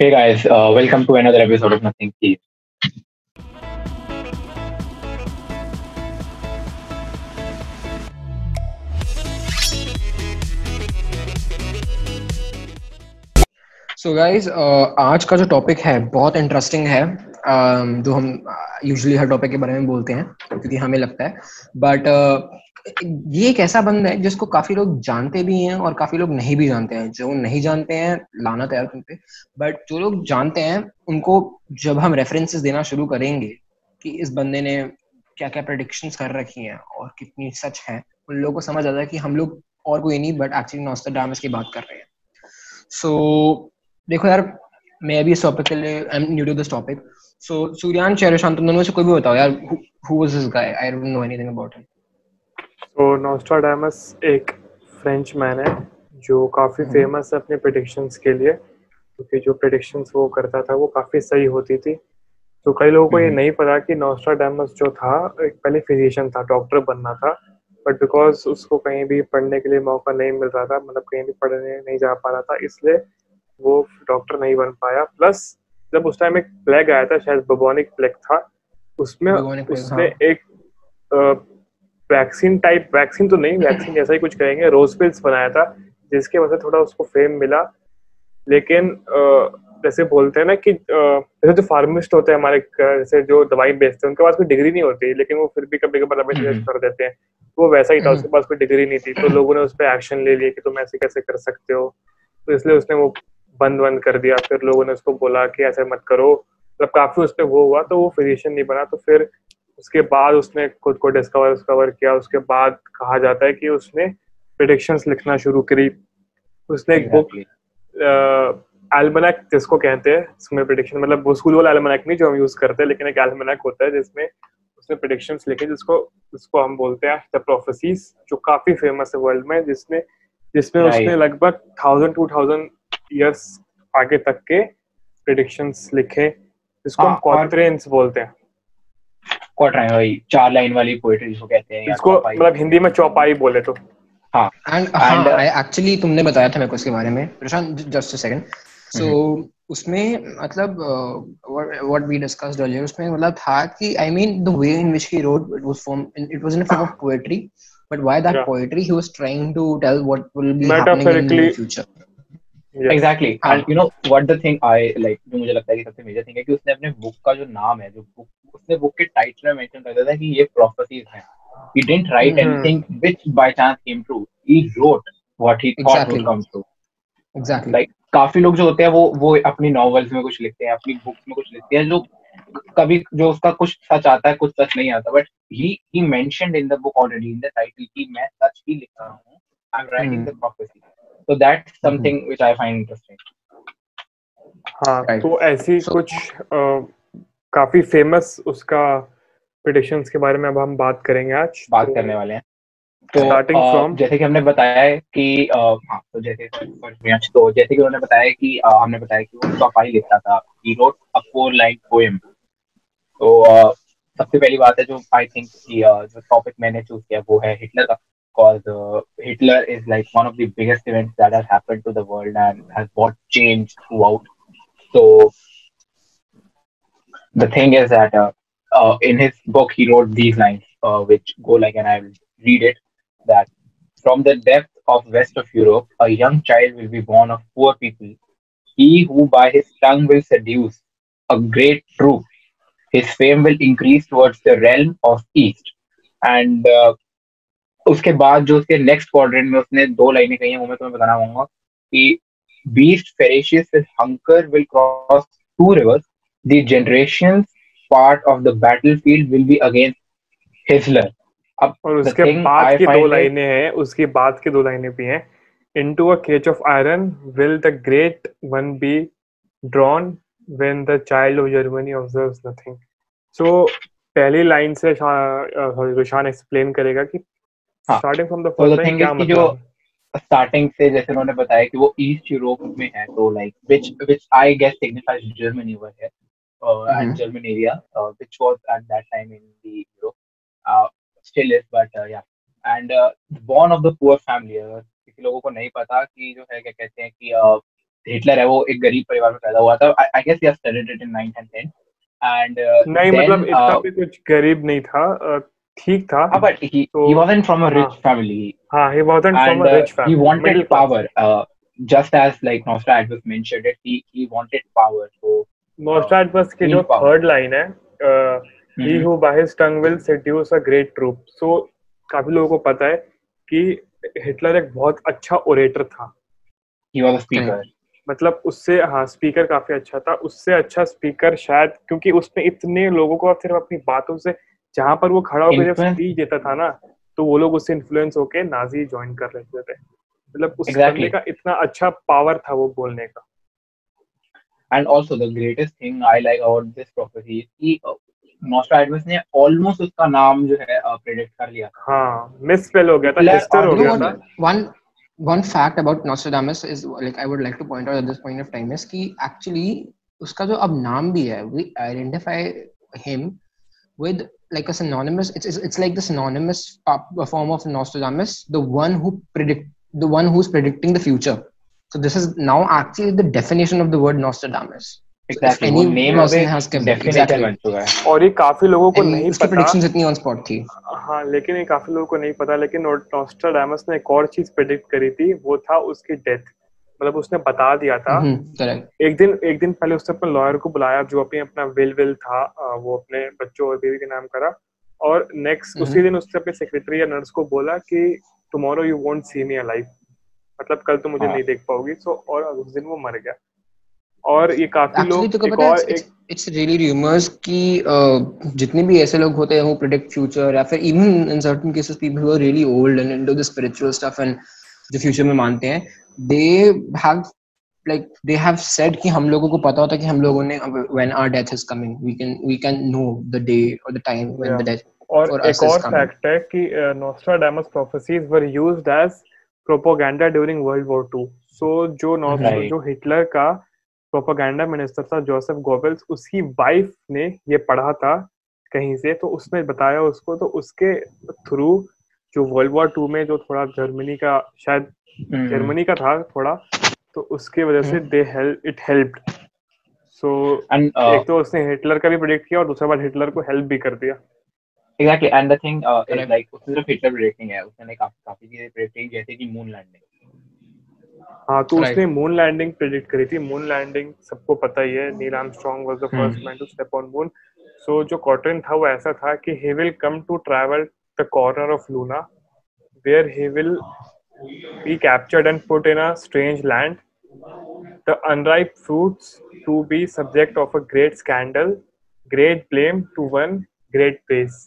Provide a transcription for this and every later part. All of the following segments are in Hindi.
Hey guys, uh, welcome to another episode of Nothing Keys. So so guys uh, आज का जो टॉपिक है बहुत इंटरेस्टिंग है um, जो हम यूजुअली हर टॉपिक के बारे में बोलते हैं क्योंकि हमें लगता है। बट uh, ये एक ऐसा बंद है जिसको काफ़ी लोग जानते भी हैं और काफ़ी लोग नहीं भी जानते हैं। जो नहीं जानते हैं लाना तैयार तुम पे। बट जो लोग जानते हैं उनको जब हम रेफरेंसेस देना शुरू करेंगे कि इस बंदे ने क्या क्या प्रडिक्शंस कर रखी हैं और कितनी सच है उन लोगों को समझ आता है कि हम लोग और कोई नहीं बट एक्चुअली नौस्तर नॉस्टरडामस की बात कर रहे हैं। सो so, देखो यार मैं अभी इस टॉपिक के लिए I am new to this topic so सूर्यान चेहरे शांत दोनों में से कोई भी बताओ यार who was this guy I don't know anything about him तो नोस्ट्राडामस एक फ्रेंच मैन है जो काफ़ी फ़ेमस है अपने प्रिडिक्शंस के लिए। क्योंकि जो प्रिडिक्शंस वो करता था वो काफ़ी सही होती थी। तो कई लोगों को ये हम्म। नहीं पता कि नोस्ट्राडामस जो था एक पहले फिजिशियन था डॉक्टर बनना था। बट बिकॉज़ उसको कहीं भी पढ़ने के लिए मौका नहीं मिल रहा था मतलब कहीं भी पढ़ने नहीं जा पा रहा था इसलिए वो डॉक्टर नहीं बन पाया। प्लस जब उस टाइम एक प्लेग आया था शायद बबोनिक प्लेग था उसमें उसने हाँ. एक वैक्सीन टाइप वैक्सीन तो नहीं वैक्सीन जैसा ही कुछ कहेंगे रोज पिल्स बनाया था जिसके वजह से थोड़ा उसको फेम मिला लेकिन जैसे बोलते हैं ना कि जैसे जो फार्मिस्ट होते हैं हमारे जैसे जो दवाई बेचते हैं उनके पास कोई डिग्री नहीं होती लेकिन वो फिर भी कभी कभी दवाई हम्म। कर देते हैं वो वैसा ही था उसके पास कोई डिग्री नहीं थी तो लोगों ने उस पर एक्शन ले लिया कि तुम ऐसे कैसे कर सकते हो तो इसलिए उसने वो बंद बंद कर दिया फिर लोगों ने उसको बोला कि ऐसे मत करो। मतलब काफ़ी उस पर वो हुआ तो वो फिजिशियन नहीं बना तो फिर उसके बाद उसने खुद को डिस्कवर डिस्कवर किया। उसके बाद कहा जाता है कि उसने प्रिडिक्शंस लिखना शुरू करी। उसने एक बुक एल्मनैक जिसको कहते हैं इसमें प्रिडिक्शन मतलब वो स्कूल वाला एल्मनैक नहीं जो हम यूज़ करते हैं लेकिन एक एल्मनैक होता है जिसमें उसने प्रिडिक्शंस लिखे जिसको जिसको हम बोलते हैं द प्रोफेसीज जो काफ़ी फ़ेमस है वर्ल्ड में जिसने जिसमें उसने लगभग थाउज़ेंड टू थाउज़ेंड ईयर्स आगे तक के प्रिडिक्शंस लिखे। जिसको हम क्वाड्रेंस हाँ, बोलते हैं। क्वार्टर वही चार लाइन वाली पोएट्री जिसको कहते हैं इसको मतलब हिंदी में चौपाई बोले तो। हाँ एंड हाँ एक्चुअली तुमने बताया था मेरे को इसके बारे में। प्रशांत जस्ट अ सेकंड सो उसमें मतलब व्हाट वी डिस्कस्ड अर्लियर उसमें मतलब था कि I mean the way in which he wrote it was form it was in a form of poetry but why that yeah. poetry he was trying to tell what will be happening in the future? Exactly. and you know what the thing i like जो मुझे लगता है कि सबसे मेजर थिंग है कि उसने अपने बुक का जो नाम है जो बुक उसने बुक के टाइटल में मेंशन कर दिया था कि ये प्रोफेसीज हैं। He didn't write mm-hmm. anything which by chance came true. He wrote what he thought exactly. would come true. Exactly. Like काफ़ी लोग जो होते हैं वो वो अपनी नॉवेल्स में कुछ लिखते हैं अपनी बुक्स में कुछ लिखते हैं जो कभी जो उसका कुछ सच आता है कुछ सच नहीं आता। But he he mentioned in the book already in the title कि मैं सच ही लिख रहा हूँ। I am writing the prophecy so that's something which I find interesting हाँ तो ऐसी कुछ काफ़ी फ़ेमस उसका प्रिडिक्शंस के बारे में अब हम बात करेंगे आज। बात तो, करने वाले हैं। तो स्टार्टिंग फ्रॉम जैसे कि हमने बताया है कि हाँ तो जैसे तो जैसे कि उन्होंने बताया कि हमने बताया कि वो चौपाई लिखता था he wrote a four line poem तो सबसे पहली बात है जो आई थिंक कि जो टॉपिक मैंने चूज़ किया वो है हिटलर का। Because uh, Hitler is like one of the biggest events that has happened to the world and has brought change throughout. So the thing is that uh, uh, in his book he wrote these lines uh, which go like and i will read it that from the depth of west of europe a young child will be born of poor people he who by his tongue will seduce a great truth his fame will increase towards the realm of east and uh, उसके बाद जो उसके नेक्स्ट क्वाड्रेंट में उसने दो लाइनें कही हैं वो मैं तुम्हें बताना चाहूँगा कि beast ferocious will cross to rivers the part of the battlefield will be against Hitler अब और उसके बाद की दो लाइनें हैं उसके बाद की दो लाइनें भी हैं। Into a cage of iron will the great one be drawn when the child of Germany observes nothing so पहली लाइन से सॉरी एक्सप्लेन करेगा कि starting from the first line क्या मतलब जो स्टार्टिंग से जैसे उन्होंने बताया कि वो ईस्ट यूरोप में है तो like which which I guess signifies Germany over है uh, mm-hmm. and German area, uh, which was at that time in the Europe, uh, still is, but uh, yeah. And uh, born of the poor family, किसी लोगों को नहीं पता कि जो है क्या कहते हैं कि uh, हिटलर है वो एक गरीब परिवार में पैदा हुआ था I guess he studied it in 9th and 10th and नहीं मतलब इतना भी कुछ गरीब नहीं था uh, ठीक था हाँ he तो- he wasn't from a rich हाँ. family हाँ he wasn't from and a uh, rich family he wanted middle class. power uh, just as like Nostradamus mentioned it he he wanted power so Nostradamus की जो. थर्ड लाइन है uh, he mhm. who by his tongue will seduce a great troop so काफ़ी लोगों को पता है कि हिटलर एक बहुत अच्छा ओरेटर था he was a speaker मतलब उससे हाँ स्पीकर काफ़ी अच्छा था उससे अच्छा स्पीकर शायद क्योंकि उसने इतने लोगों को सिर्फ़ अपनी बातों से जहाँ पर वो खड़ा होकर जब स्पीच देता था ना तो वो लोग उससे इन्फ्लुएंस होके नाजी ज्वाइन कर लेते थे मतलब उस Exactly. बंदे का इतना अच्छा पावर था वो बोलने का and also the greatest thing I like about this prophecy is कि uh, ने almost उसका नाम जो है uh, predict कर लिया था हाँ मिस हो गया था हिस्टर हो गया था? One one fact about Nostradamus is like I would like to point out at this point of time is कि actually उसका जो अब नाम भी है we identify him with like a synonymous it's it's, it's like the synonymous form of Nostradamus the one who predict the one who's predicting the future so this is now actually the definition of the word Nostradamus exactly any वो name of exactly है और ये काफ़ी लोगों को and नहीं उसकी predictions इतनी on spot थी हाँ लेकिन ये काफ़ी लोगों को नहीं पता लेकिन नोस्ट्राडामस ने एक और चीज़ प्रेडिक्ट करी थी वो था उसकी डेथ मतलब उसने बता दिया था। हम्म एक दिन एक दिन पहले उसने अपने लॉयर को बुलाया जो अपने अपना विल विल था वो अपने बच्चों और बेबी के नाम करा। और नेक्स्ट उसी हम्म। दिन उसने अपने सेक्रेटरी या नर्स को बोला कि tomorrow you won't see me alive मतलब कल तुम मुझे हाँ। नहीं देख पाओगी। सो और उस दिन वो मर गया। और ये काफ़ी एक्चुअली लोग तो एक और एक it's it's really कि uh, जितने भी ऐसे लोग होते हैं who predict future या फिर even in certain cases people who are really old and into the spiritual stuff and जो future में मानते हैं they have like they have said कि हम लोगों को पता होता है कि हम लोगों ने when our death is coming we can we can know the day or the time when Yeah. the death और एक और. फैक्ट है कि Nostradamus prophecies were used as propaganda during World War two so जो Right. जो हिटलर का प्रोपोगेंडा मिनिस्टर था जोसेफ गोबल्स उसकी वाइफ ने ये पढ़ा था कहीं से तो उसने बताया उसको तो उसके थ्रू जो वर्ल्ड वॉर टू में जो थोड़ा जर्मनी का शायद हम्म, जर्मनी का था थोड़ा तो उसके वजह से they help it helped so एक तो उसने हिटलर का भी प्रेडिक्ट किया और दूसरा बार हिटलर को हेल्प भी कर दिया। Exactly and the thing uh, is उसने सिर्फ़ हिटलर predicting है उसने काफ़ी काफ़ी चीज़ें predict की जैसे कि मून लैंडिंग हाँ तो उसने मून लैंडिंग प्रेडिक्ट करी थी। मून लैंडिंग सबको पता ही है Neil Armstrong was the first man to step on moon so जो कॉटन था वो ऐसा था कि he will come to travel the corner of Luna where he will be captured and put in a strange land the unripe fruits to be subject of a great scandal great blame to one great praise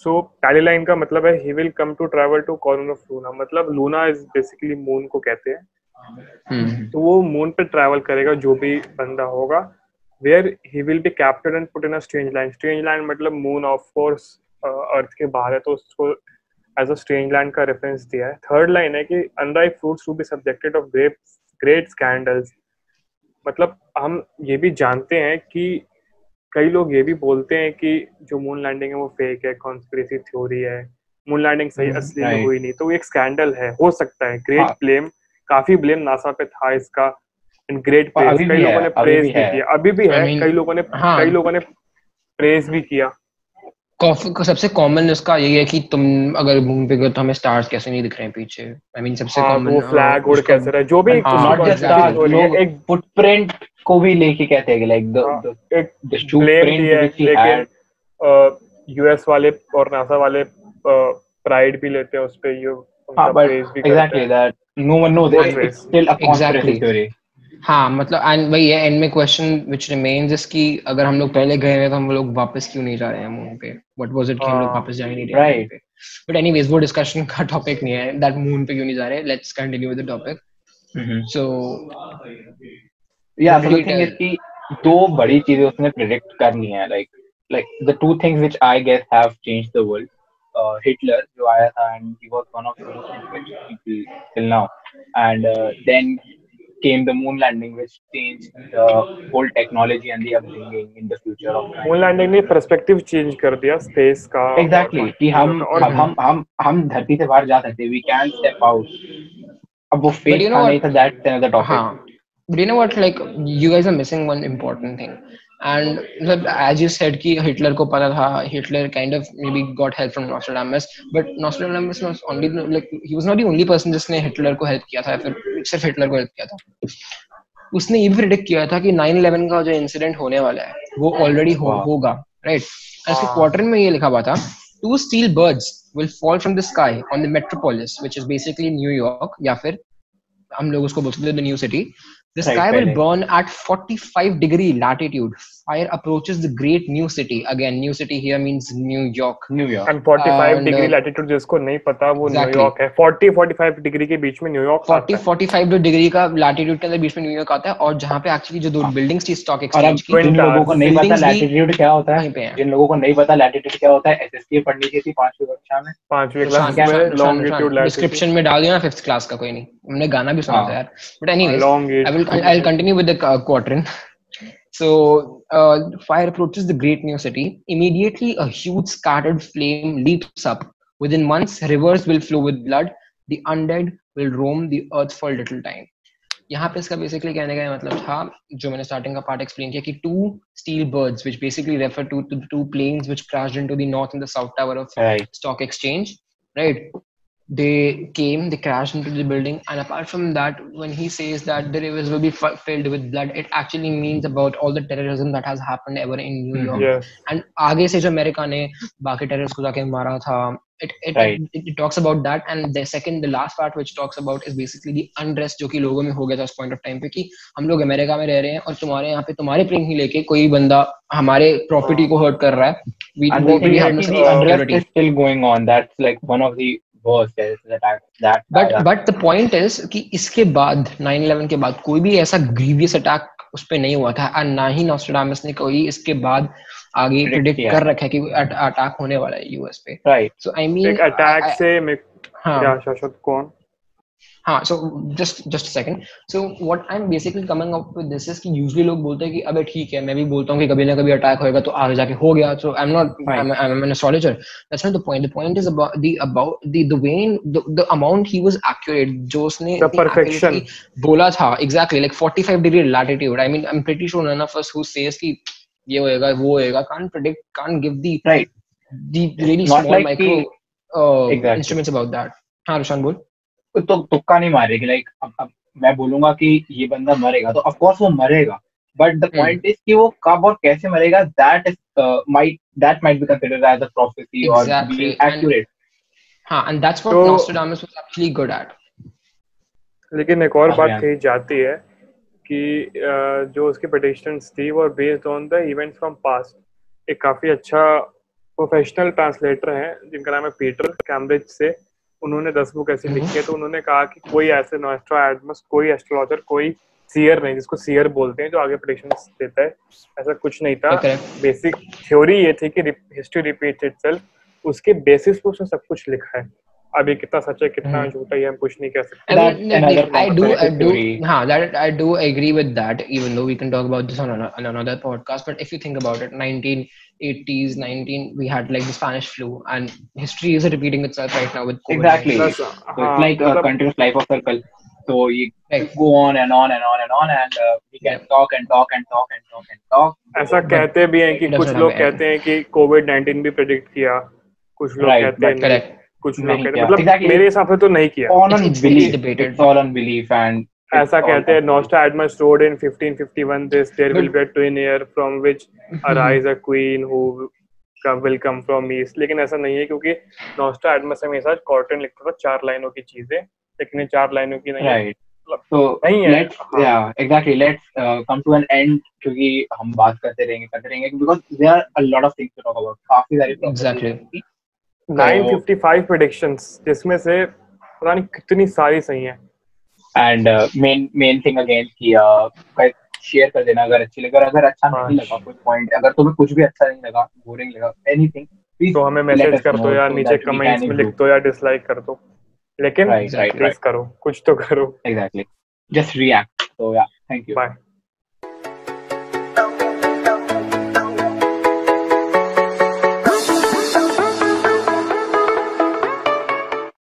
so पहली लाइन का मतलब है he will come to travel to corner of luna मतलब लूना इज़ बेसिकली मून को कहते हैं हम्म तो वो मून पे ट्रैवल करेगा जो भी बंदा होगा where he will be captured and put in a strange land strange land मतलब मून ऑफ़ कोर्स अर्थ के बाहर है तो उसको एज अ स्ट्रेंज लैंड का रेफरेंस दिया है। थर्ड लाइन है कि unripe fruits to be subjected of great great scandals मतलब हम ये भी जानते हैं कि कई लोग ये भी बोलते हैं कि जो मून लैंडिंग है वो फेक है कॉन्स्पिरेसी थ्योरी है। मून लैंडिंग सही हम्म, असली में. हुई नहीं तो एक स्कैंडल है। हो सकता है। ग्रेट हाँ। ब्लेम काफ़ी ब्लेम नासा पे था इसका। एंड ग्रेट कई लोगों ने प्रेज भी किया। अभी भी है कई लोगों ने हाँ। कई लोगों ने प्रेज भी किया। को सबसे कॉमन उसका यही है कि तुम अगर मून पे गए तो हमें स्टार्स कैसे नहीं दिख रहे हैं पीछे? आई I मीन mean, सबसे हाँ कॉमन वो फ्लैग उड़ कैसे रहा? जो भी हाँ, नॉट जस्ट. स्टार्स लोग एक फुटप्रिंट को भी लेके कहते हैं लाइक द हाँ, एक the shoe ब्लेम है he लेकिन यूएस वाले और नासा वाले प्राइड भी लेते हैं उस पे ये हाँ but praise भी करते exactly हैं। that no one knows Both हाँ मतलब एंड वही है एंड में क्वेश्चन विच रिमेंस इज़ अगर हम लोग पहले गए हुए तो हम लोग वापस क्यों नहीं जा रहे हैं मून पे? व्हाट वाज इट कि हम लोग वापस जा नहीं रहे हैं बट एनीवेज वो डिस्कशन का टॉपिक नहीं है दैट मून पे क्यों नहीं जा रहे let's continue with the topic so yeah so the thing is कि दो बड़ी चीज़ें उसने प्रेडिक्ट करनी है like like the two things which I guess have changed the world Hitler जो आया था and he was one of the most influential people till now and then came the moon landing which changed the whole technology and the upbringing in the future of man. Moon landing ने पर्सपेक्टिव चेंज कर दिया स्पेस का एग्जैक्टली कि हम और अब हम हम हम धरती से बाहर जा सकते वी कैन स्टेप आउट अब वो But फेक you know था what? नहीं था दैट्स अनदर टॉपिक हाँ but you know what like you guys are missing one important thing And मतलब, as you said कि हिटलर को पता था Hitler kind of maybe got help from Nostradamus but Nostradamus was only like he was not the only person जिसने हिटलर को help किया था या फिर सिर्फ़ हिटलर को help किया था। उसने ये भी प्रिडिक्ट किया था कि 9/11 का जो इंसिडेंट होने वाला है वो ऑलरेडी हो, होगा राइट उसके क्वार्टर में ये लिखा हुआ था two steel birds will fall from the sky on the metropolis which is basically New York या फिर हम लोग उसको बोलते हैं the new city The Right, sky will burn at 45 degree latitude. Fire approaches the great new city. Again, new city here means New York. New York and 45 And, degree uh, जिसको नहीं पता वो Exactly. न्यूयॉर्क है. 40 45 डिग्री के बीच में न्यूयॉर्क 40 45 डिग्री का लैटिट्यूड के अंदर बीच में न्यूयॉर्क आता है और जहाँ पे एक्चुअली जो दो बिल्डिंग्स थी स्टॉक एक्सचेंज की जिन लोगों को नहीं पता लैटिट्यूड क्या होता है. हैं. जिन लोगों को नहीं पता लैटिट्यूड क्या होता है. एसएसटी पढ़नी चाहिए थी पांचवी कक्षा में. पांचवी क्लास में लॉन्गिट्यूड लैटिट्यूड डिस्क्रिप्शन में डाल दिया फिफ्थ क्लास का कोई नहीं. हमने गाना भी सुना हाँ। था यार. But anyways long I will I'll continue with the uh, quadrant. So uh, fire approaches the great new city. Immediately, a huge scattered flame leaps up. Within months, rivers will flow with blood. The undead will roam the earth for a little time. यहाँ पे इसका बेसिकली कहने का ये मतलब था जो मैंने स्टार्टिंग का पार्ट एक्सप्लेन किया कि two steel birds which basically refer to to two planes which crashed into the north and the south tower of right stock exchange right they came they crashed into the building and apart from that when he says that the rivers will be f- filled with blood it actually means about all the terrorism that has happened ever in new york yes and आगे से जो अमेरिका ने बाकी टेररिस्ट को जाके मारा था it it, Right. it it talks about that and the second the last part which talks about is basically the unrest जो कि लोगों में हो गया था उस point of time पे कि हम लोग अमेरिका में रह रहे हैं और तुम्हारे यहाँ पे तुम्हारे प्लेन ही लेके कोई बंदा हमारे प्रॉपर्टी को हर्ट कर रहा है we, And we, the thing we is have no कि the unrest security. is still going on. That's like one of the that. that- the point is कि इसके बाद 9/11 के बाद कोई भी ऐसा ग्रीवियस अटैक उस पे नहीं हुआ था और ना ही नॉस्ट्राडामस ने कोई इसके बाद आगे प्रिडिक्ट कर रखा है कि अटैक होने वाला है यूएस पे। राइट सो आई मीन एक अटैक से मैं हाँ। शाश्वत कौन? हाँ so just just second so what I am basically coming up with this is कि यूजुअली लोग बोलते हैं कि अबे ठीक है मैं भी बोलता हूँ कि कभी ना कभी अटैक होएगा तो आगे जाके हो गया so I am not I am an astrologer that's not the point the point is about the about the the way the amount he was accurate जो उसने इतनी बोला था exactly like 45 degree latitude I mean I am pretty sure none of us who says कि ये होएगा वो होएगा can't predict can't give the Right. the really Not small like micro कि- uh, Exactly. instruments about that. हाँ रुशान बोल. तो तुक्का नहीं मारेगी लाइक अब, अब मैं बोलूँगा कि ये बंदा मरेगा तो ऑफ़ कोर्स वो मरेगा बट द. पॉइंट इज़ कि वो कब और कैसे मरेगा that is might that might be considered as a prophecy और. बीइंग एक्यूरेट हाँ and that's what तो- Nostradamus was actually good at लेकिन एक और हाँ, बात हाँ। कही जाती है कि जो उसकी predictions थी वो based on the event from past एक काफ़ी अच्छा प्रोफेशनल ट्रांसलेटर है जिनका नाम है पीटर कैम्ब्रिज से उन्होंने दस बुक ऐसी हम्म। लिखी है तो उन्होंने कहा कि कोई ऐसे नोस्ट्राडामस कोई एस्ट्रोलॉजर कोई सीयर नहीं जिसको सीयर बोलते हैं जो आगे प्रेडिक्शन देता है। ऐसा कुछ नहीं था। बेसिक थ्योरी ये थी कि हिस्ट्री रिपीट इट उसके बेसिस पे उसने सब कुछ लिखा है। ये कितना सच है कितना हम्म। झूठा है ये हम कुछ नहीं कह सकते That's I conspiracy do, theory. हाँ, that I do agree with that. Even though we can talk about this on, ano- on another podcast, but if you think about it, 1980s, 19, we had like the Spanish flu, and history is repeating itself right now with COVID. Exactly. Plus, So हाँ, it's like a मतलब- continuous life of circle. So you Right. go on and on and on and on, and uh, we can Yeah. talk and talk and talk and talk and talk. ऐसा कहते भी हैं कि कुछ लोग. कहते हैं कि कोविड 19 भी प्रेडिक्ट किया कुछ लोग Right, कहते हैं Correct. कुछ नहीं किया। मतलब मेरे हिसाब से तो नहीं किया। ऐसा कहते हैं Nostradamus stored in 1551 this there will be a twin year from which arise a queen who come will come from east लेकिन ऐसा नहीं है क्योंकि नोस्ट्राडमस हमेशा कॉटन लिखता था चार लाइनों की चीज़ें लेकिन चार लाइनों की नहीं right. तो लेट या exactly let come to an end क्योंकि हम बात करते रहेंगे करते रहेंगे because there are a lot of things to talk about काफ़ी सारी एग्जैक्टली. 955 predictions जिसमें से पता नहीं कितनी सारी सही हैं। And uh, main main thing again कि uh, शेयर कर देना अगर अच्छी लगे। और अगर अच्छा हाँ। नहीं लगा कोई पॉइंट अगर तुम्हें कुछ भी अच्छा नहीं लगा बोरिंग लगा एनीथिंग तो हमें मैसेज कर दो या नीचे कमेंट्स में लिख दो या डिसलाइक कर दो। लेकिन प्लीज़. करो कुछ तो करो। Exactly. Just react. So yeah thank you. Bye